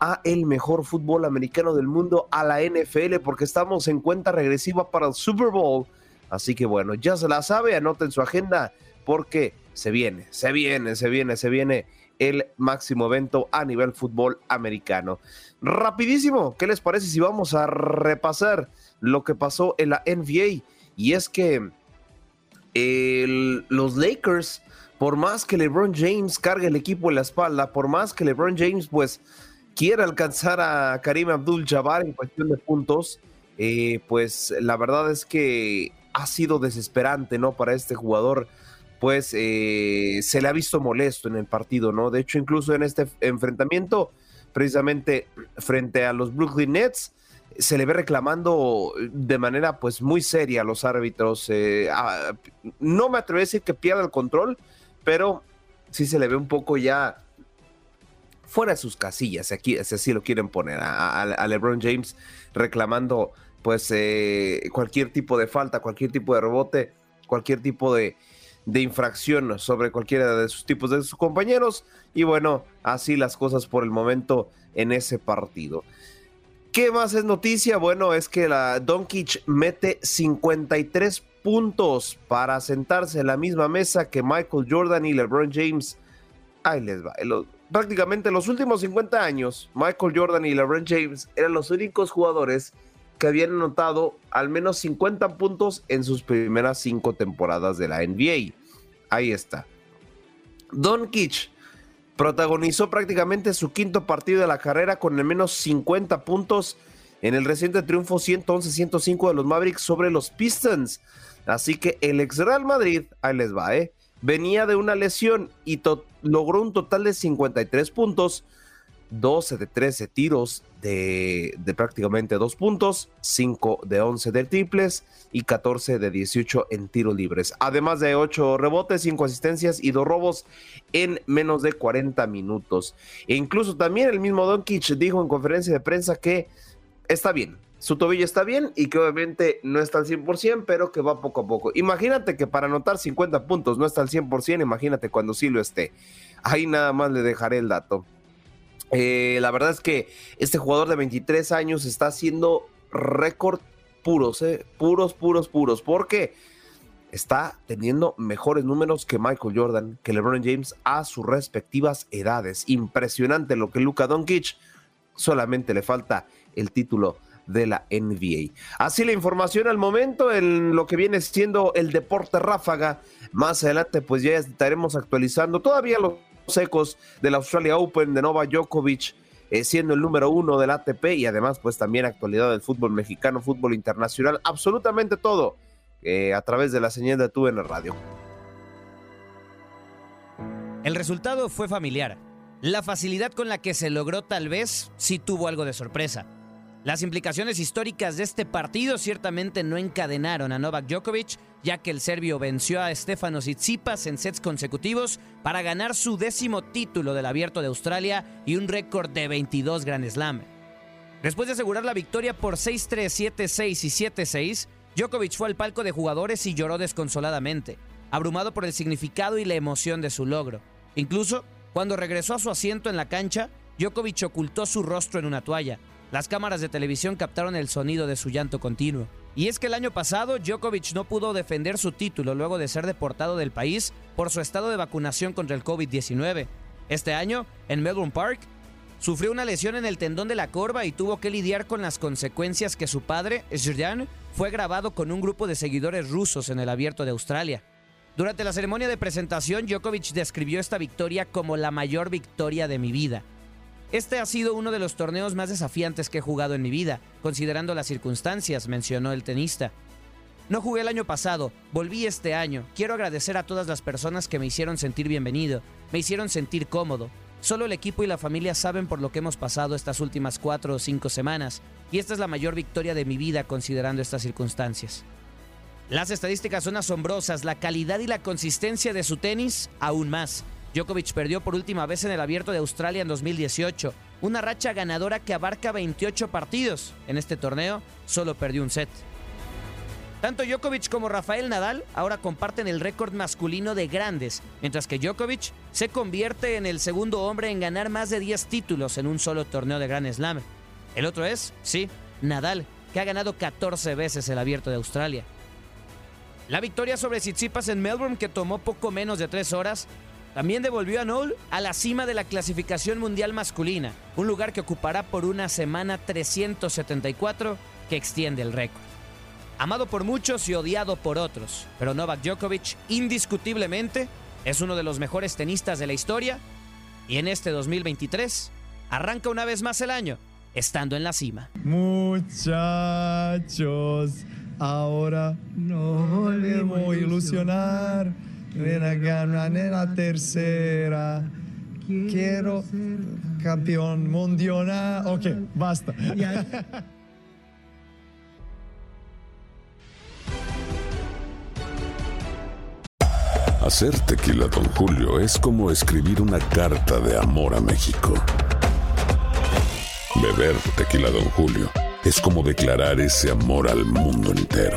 a el mejor fútbol americano del mundo, a la NFL, porque estamos en cuenta regresiva para el Super Bowl. Así que bueno, ya se la sabe, anoten su agenda porque se viene, se viene, se viene, se viene el máximo evento a nivel fútbol americano. Rapidísimo, ¿qué les parece si vamos a repasar lo que pasó en la NBA? Y es que los Lakers, por más que LeBron James cargue el equipo en la espalda, por más que LeBron James pues quiera alcanzar a Karim Abdul-Jabbar en cuestión de puntos, eh, pues la verdad es que ha sido desesperante, ¿no? Para este jugador, pues eh, se le ha visto molesto en el partido, ¿no? De hecho, incluso en este enfrentamiento, precisamente frente a los Brooklyn Nets, se le ve reclamando de manera pues muy seria a los árbitros. Eh, no me atrevo a decir que pierda el control, pero sí se le ve un poco ya fuera de sus casillas, aquí, si así lo quieren poner, a LeBron James reclamando pues eh, cualquier tipo de falta, cualquier tipo de rebote, cualquier tipo de, infracción sobre cualquiera de sus tipos de sus compañeros. Y bueno, así las cosas por el momento en ese partido. ¿Qué más es noticia? Bueno, es que la Doncic mete 53 puntos para sentarse en la misma mesa que Michael Jordan y LeBron James. Ahí les va. prácticamente los últimos 50 años, Michael Jordan y LeBron James eran los únicos jugadores que habían anotado al menos 50 puntos en sus primeras cinco temporadas de la NBA. Ahí está. Don Kitch protagonizó prácticamente su quinto partido de la carrera con al menos 50 puntos en el reciente triunfo 111-105 de los Mavericks sobre los Pistons. Así que el ex Real Madrid, ahí les va, ¿eh? venía de una lesión y logró un total de 53 puntos 12 de 13 tiros de, prácticamente dos puntos, 5 de 11 de triples y 14 de 18 en tiros libres. Además de 8 rebotes, 5 asistencias y 2 robos en menos de 40 minutos. E incluso también el mismo Doncic dijo en conferencia de prensa que está bien, su tobillo está bien y que obviamente no está al 100%, pero que va poco a poco. Imagínate que para anotar 50 puntos no está al 100%, imagínate cuando sí lo esté. Ahí nada más le dejaré el dato. Eh, la verdad es que este jugador de 23 años está haciendo récord puros, eh, puros, puros, puros, porque está teniendo mejores números que Michael Jordan, que LeBron James a sus respectivas edades. Impresionante lo que Luka Doncic solamente le falta el título de la NBA. Así la información al momento en lo que viene siendo el deporte ráfaga. Más adelante pues ya estaremos actualizando todavía los ecos del Australia Open de Nova Djokovic, eh, siendo el número uno del ATP y además pues también actualidad del fútbol mexicano, fútbol internacional, absolutamente todo eh, a través de la señal de tu en la radio. El resultado fue familiar. La facilidad con la que se logró tal vez sí tuvo algo de sorpresa. Las implicaciones históricas de este partido ciertamente no encadenaron a Novak Djokovic, ya que el serbio venció a Stefanos Tsitsipas en sets consecutivos para ganar su décimo título del Abierto de Australia y un récord de 22 Grand Slam. Después de asegurar la victoria por 6-3, 7-6 y 7-6, Djokovic fue al palco de jugadores y lloró desconsoladamente, abrumado por el significado y la emoción de su logro. Incluso, cuando regresó a su asiento en la cancha, Djokovic ocultó su rostro en una toalla, las cámaras de televisión captaron el sonido de su llanto continuo. Y es que el año pasado Djokovic no pudo defender su título luego de ser deportado del país por su estado de vacunación contra el COVID-19. Este año, en Melbourne Park, sufrió una lesión en el tendón de la corva y tuvo que lidiar con las consecuencias que su padre, Zhirdan, fue grabado con un grupo de seguidores rusos en el abierto de Australia. Durante la ceremonia de presentación, Djokovic describió esta victoria como la mayor victoria de mi vida. Este ha sido uno de los torneos más desafiantes que he jugado en mi vida, considerando las circunstancias, mencionó el tenista. No jugué el año pasado, volví este año. Quiero agradecer a todas las personas que me hicieron sentir bienvenido, me hicieron sentir cómodo. Solo el equipo y la familia saben por lo que hemos pasado estas últimas cuatro o cinco semanas, y esta es la mayor victoria de mi vida considerando estas circunstancias. Las estadísticas son asombrosas, la calidad y la consistencia de su tenis aún más. Djokovic perdió por última vez en el Abierto de Australia en 2018, una racha ganadora que abarca 28 partidos. En este torneo solo perdió un set. Tanto Djokovic como Rafael Nadal ahora comparten el récord masculino de grandes, mientras que Djokovic se convierte en el segundo hombre en ganar más de 10 títulos en un solo torneo de Grand Slam. El otro es, sí, Nadal, que ha ganado 14 veces el Abierto de Australia. La victoria sobre Tsitsipas en Melbourne, que tomó poco menos de tres horas, también devolvió a Noel a la cima de la clasificación mundial masculina, un lugar que ocupará por una semana 374 que extiende el récord. Amado por muchos y odiado por otros, pero Novak Djokovic indiscutiblemente es uno de los mejores tenistas de la historia y en este 2023 arranca una vez más el año estando en la cima. Muchachos, ahora nos volvemos a ilusionar. Ganan en la tercera. Quiero campeón mundial. Ok, basta. <laughs> Hacer tequila, Don Julio, es como escribir una carta de amor a México. Beber tequila, Don Julio, es como declarar ese amor al mundo entero.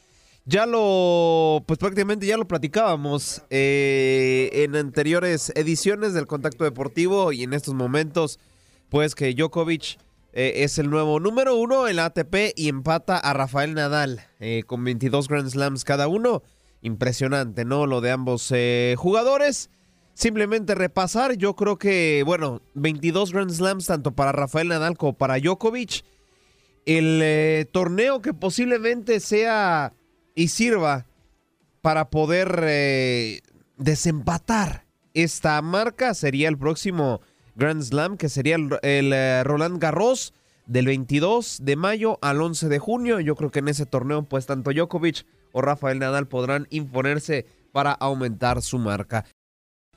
Ya lo, pues prácticamente ya lo platicábamos eh, en anteriores ediciones del contacto deportivo y en estos momentos, pues que Djokovic eh, es el nuevo número uno en la ATP y empata a Rafael Nadal eh, con 22 Grand Slams cada uno. Impresionante, ¿no? Lo de ambos jugadores. Simplemente repasar, yo creo que, bueno, 22 Grand Slams tanto para Rafael Nadal como para Djokovic. El torneo que posiblemente sea y sirva para poder eh, desempatar esta marca sería el próximo Grand Slam, que sería el, eh, Roland Garros del 22 de mayo al 11 de junio. Yo creo que en ese torneo, pues tanto Djokovic o Rafael Nadal podrán imponerse para aumentar su marca.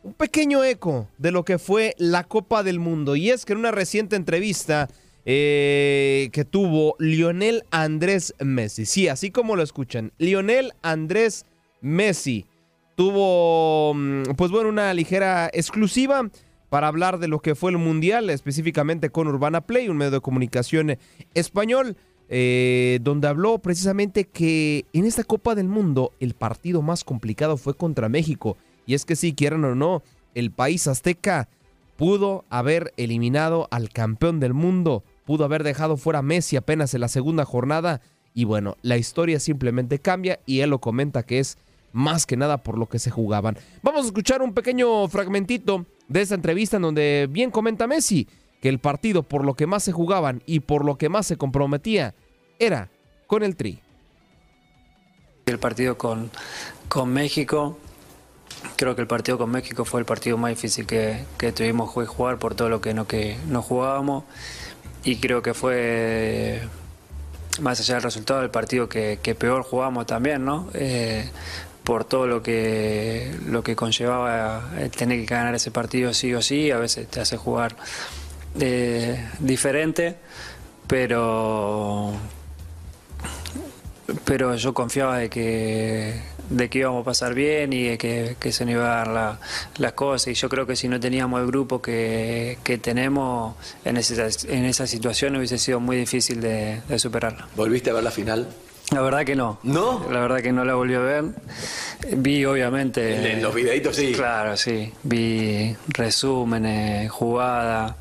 Un pequeño eco de lo que fue la Copa del Mundo. Y es que en una reciente entrevista eh, que tuvo Lionel Andrés Messi. Sí, así como lo escuchan. Lionel Andrés Messi tuvo, mm, pues bueno, una ligera exclusiva para hablar de lo que fue el Mundial, específicamente con Urbana Play, un medio de comunicación español, eh, donde habló precisamente que en esta Copa del Mundo el partido más complicado fue contra México. Y es que si quieran o no, el país azteca pudo haber eliminado al campeón del mundo, pudo haber dejado fuera a Messi apenas en la segunda jornada. Y bueno, la historia simplemente cambia y él lo comenta que es más que nada por lo que se jugaban. Vamos a escuchar un pequeño fragmentito de esta entrevista en donde bien comenta Messi que el partido por lo que más se jugaban y por lo que más se comprometía era con el Tri. El partido con, con México, creo que el partido con México fue el partido más difícil que, que tuvimos que jugar por todo lo que no, que no jugábamos y creo que fue más allá del resultado del partido que, peor jugamos también, ¿no? Eh, por todo lo que lo que conllevaba tener que ganar ese partido sí o sí, a veces te hace jugar eh, diferente, pero pero yo confiaba de que de que íbamos a pasar bien y de que, que se nos iban a dar la, las cosas y yo creo que si no teníamos el grupo que, que tenemos en esa, en esa situación hubiese sido muy difícil de, de superarla. ¿Volviste a ver la final? La verdad que no. ¿No? La verdad que no la volví a ver. Vi obviamente... En, en los videitos sí. Claro, sí. Vi resúmenes, jugada,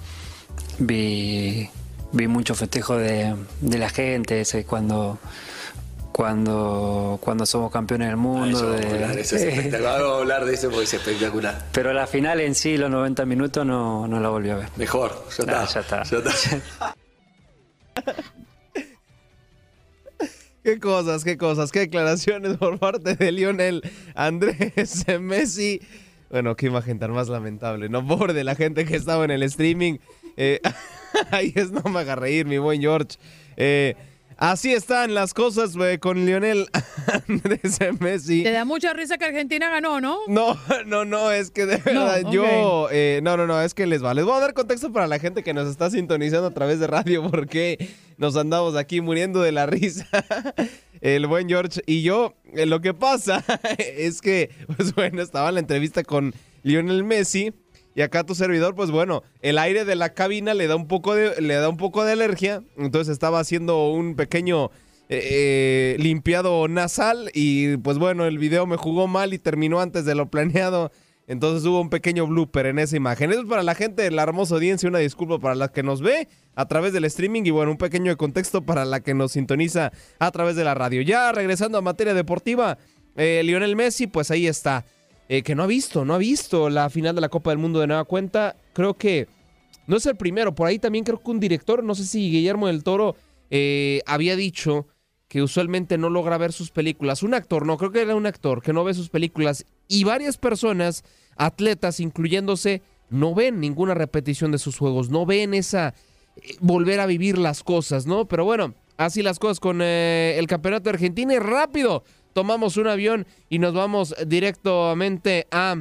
vi, vi mucho festejo de, de la gente, ese cuando cuando, cuando somos campeones del mundo. Eso, de... hablar, eso es espectacular. Vamos a hablar de eso porque es espectacular. Pero la final en sí, los 90 minutos, no, no la volví a ver. Mejor, ya Nah, está. ya está. Ya está. <laughs> Qué cosas, qué cosas, qué declaraciones por parte de Lionel Andrés <laughs> Messi. Bueno, qué imagen tan más lamentable, ¿no? Pobre de la gente que estaba en el streaming. Eh, <laughs> ahí es, no me haga reír, mi buen George. Eh, Así están las cosas güey, con Lionel <laughs> Andrés Messi. Te da mucha risa que Argentina ganó, ¿no? No, <laughs> no, no, es que de verdad yo... eh, no, no, no, es que les va. Les voy a dar contexto para la gente que nos está sintonizando a través de radio <laughs> porque nos andamos aquí muriendo de la risa. El buen George y yo. Eh, lo que pasa es que, pues bueno, estaba en la entrevista con Lionel Messi. Y acá tu servidor, pues bueno, el aire de la cabina le da un poco de, le da un poco de alergia. Entonces estaba haciendo un pequeño eh, limpiado nasal. Y pues bueno, el video me jugó mal y terminó antes de lo planeado. Entonces hubo un pequeño blooper en esa imagen. Eso es para la gente de la hermosa audiencia. Una disculpa para la que nos ve a través del streaming. Y bueno, un pequeño contexto para la que nos sintoniza a través de la radio. Ya regresando a materia deportiva, eh, Lionel Messi, pues ahí está. Eh, que no ha visto, no ha visto la final de la Copa del Mundo de nueva cuenta. Creo que no es el primero, por ahí también creo que un director, no sé si Guillermo del Toro eh, había dicho que usualmente no logra ver sus películas. Un actor, no, creo que era un actor que no ve sus películas y varias personas, atletas incluyéndose, no ven ninguna repetición de sus juegos, no ven esa eh, volver a vivir las cosas, ¿no? Pero bueno, así las cosas con eh, el campeonato de Argentina y rápido tomamos un avión y nos vamos directamente a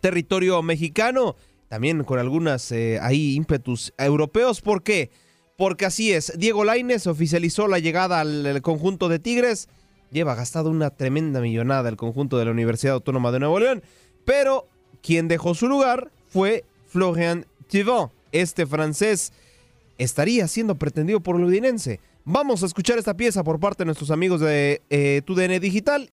territorio mexicano, también con algunas eh, ahí ímpetus europeos. ¿Por qué? Porque así es, Diego Laines oficializó la llegada al, conjunto de Tigres. Lleva gastado una tremenda millonada el conjunto de la Universidad Autónoma de Nuevo León, pero quien dejó su lugar fue Florian Thibon. Este francés estaría siendo pretendido por el Udinense. Vamos a escuchar esta pieza por parte de nuestros amigos de eh, TUDN Digital.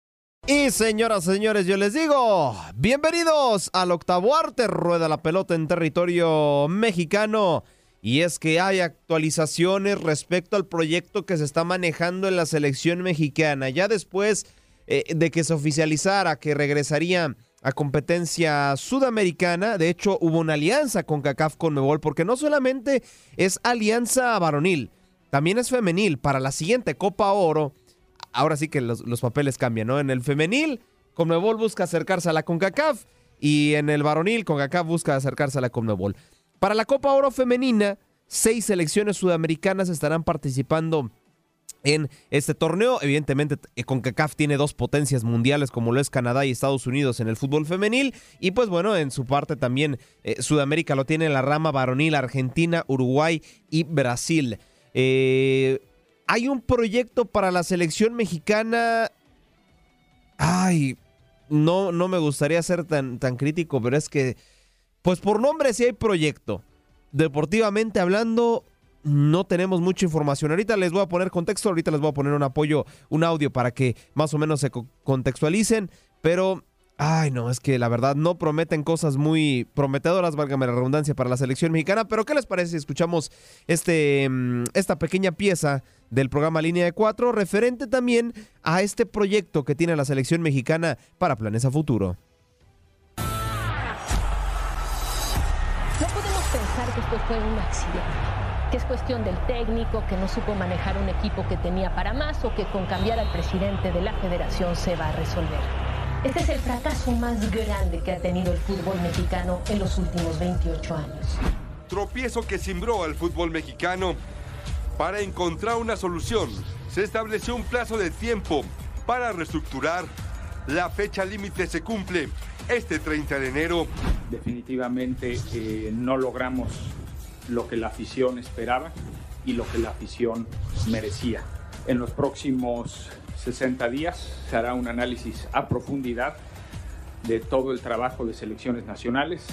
Y señoras, señores, yo les digo, bienvenidos al octavo arte, rueda la pelota en territorio mexicano. Y es que hay actualizaciones respecto al proyecto que se está manejando en la selección mexicana. Ya después eh, de que se oficializara que regresaría a competencia sudamericana, de hecho hubo una alianza con CACAF con Mebol, porque no solamente es alianza varonil, también es femenil. Para la siguiente Copa Oro, ahora sí que los, papeles cambian, ¿no? En el femenil, Conmebol busca acercarse a la CONCACAF y en el varonil, CONCACAF busca acercarse a la Conmebol. Para la Copa Oro femenina, seis selecciones sudamericanas estarán participando en este torneo. Evidentemente, eh, CONCACAF tiene dos potencias mundiales como lo es Canadá y Estados Unidos en el fútbol femenil. Y pues bueno, en su parte también eh, Sudamérica lo tiene en la rama varonil Argentina, Uruguay y Brasil. Eh, hay un proyecto para la selección mexicana. Ay, no, no me gustaría ser tan, tan crítico, pero es que, pues por nombre sí hay proyecto. Deportivamente hablando, no tenemos mucha información. Ahorita les voy a poner contexto, ahorita les voy a poner un apoyo, un audio para que más o menos se co- contextualicen, pero ay no, es que la verdad no prometen cosas muy prometedoras, válgame la redundancia, para la selección mexicana, pero ¿qué les parece si escuchamos este, mm, esta pequeña pieza del programa Línea de Cuatro, referente también a este proyecto que tiene la selección mexicana para planes a futuro? No podemos pensar que esto fue un accidente, que es cuestión del técnico, que no supo manejar un equipo que tenía para más o que con cambiar al presidente de la federación se va a resolver. Este es el fracaso más grande que ha tenido el fútbol mexicano en los últimos 28 años. Tropiezo que cimbró al fútbol mexicano. Para encontrar una solución, se estableció un plazo de tiempo para reestructurar. La fecha límite se cumple este 30 de enero. Definitivamente eh, no logramos lo que la afición esperaba y lo que la afición merecía. En los próximos 60 días se hará un análisis a profundidad de todo el trabajo de selecciones nacionales.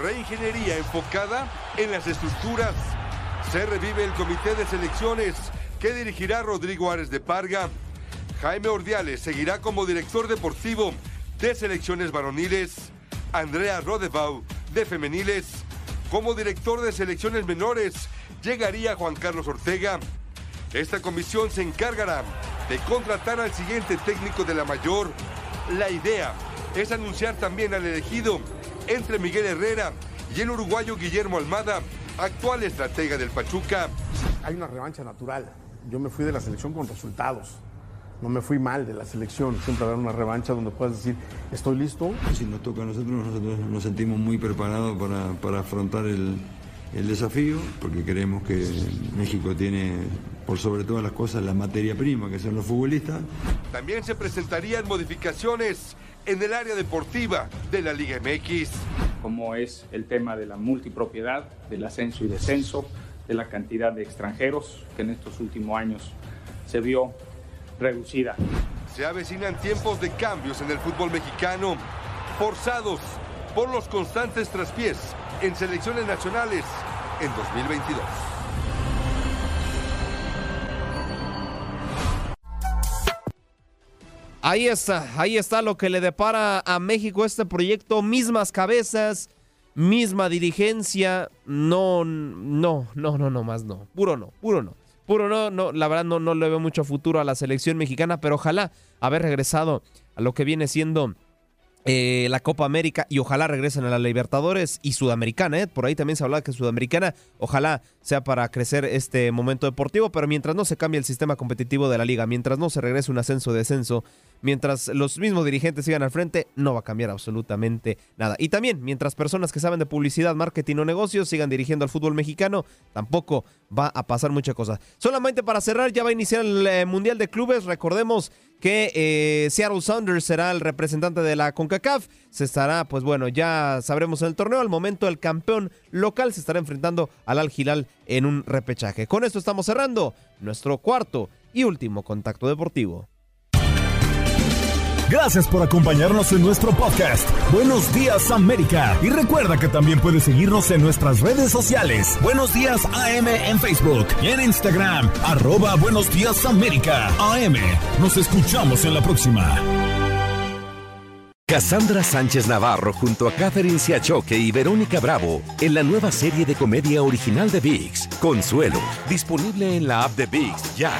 Reingeniería enfocada en las estructuras. Se revive el comité de selecciones que dirigirá Rodrigo Ares de Parga. Jaime Ordiales seguirá como director deportivo de selecciones varoniles. Andrea Rodebau de femeniles. Como director de selecciones menores llegaría Juan Carlos Ortega. Esta comisión se encargará de contratar al siguiente técnico de la mayor. La idea es anunciar también al elegido entre Miguel Herrera y el uruguayo Guillermo Almada, actual estratega del Pachuca. Hay una revancha natural. Yo me fui de la selección con resultados. no me fui mal de la selección. Siempre habrá una revancha donde puedas decir, estoy listo. Si nos toca a nosotros, nosotros nos sentimos muy preparados para, para afrontar el, el desafío, porque creemos que México tiene, por sobre todas las cosas, la materia prima, que son los futbolistas. También se presentarían modificaciones en el área deportiva de la Liga MX. Como es el tema de la multipropiedad, del ascenso y descenso, de la cantidad de extranjeros que en estos últimos años se vio reducida. Se avecinan tiempos de cambios en el fútbol mexicano, forzados por los constantes traspiés en selecciones nacionales en 2022. Ahí está, ahí está lo que le depara a México este proyecto, mismas cabezas, misma dirigencia, no, no, no, no, no más no, puro no, puro no, puro no, no, la verdad no, no le veo mucho futuro a la selección mexicana, pero ojalá haber regresado a lo que viene siendo eh, la Copa América y ojalá regresen a la Libertadores y Sudamericana. ¿eh? Por ahí también se hablaba que Sudamericana ojalá sea para crecer este momento deportivo, pero mientras no se cambie el sistema competitivo de la liga, mientras no se regrese un ascenso-descenso, mientras los mismos dirigentes sigan al frente, no va a cambiar absolutamente nada. Y también, mientras personas que saben de publicidad, marketing o negocios sigan dirigiendo al fútbol mexicano, tampoco va a pasar mucha cosa. Solamente para cerrar, ya va a iniciar el eh, Mundial de Clubes. Recordemos que eh, Seattle Sounders será el representante de la CONCACAF. Se estará, pues bueno, ya sabremos en el torneo. Al momento el campeón local se estará enfrentando al Al Hilal en un repechaje. Con esto estamos cerrando nuestro cuarto y último contacto deportivo. Gracias por acompañarnos en nuestro podcast. Buenos días América. Y recuerda que también puedes seguirnos en nuestras redes sociales. Buenos días AM en Facebook y en Instagram. Arroba Buenos días América. AM. Nos escuchamos en la próxima. Cassandra Sánchez Navarro junto a Catherine Siachoque y Verónica Bravo en la nueva serie de comedia original de VIX, Consuelo, disponible en la app de VIX ya.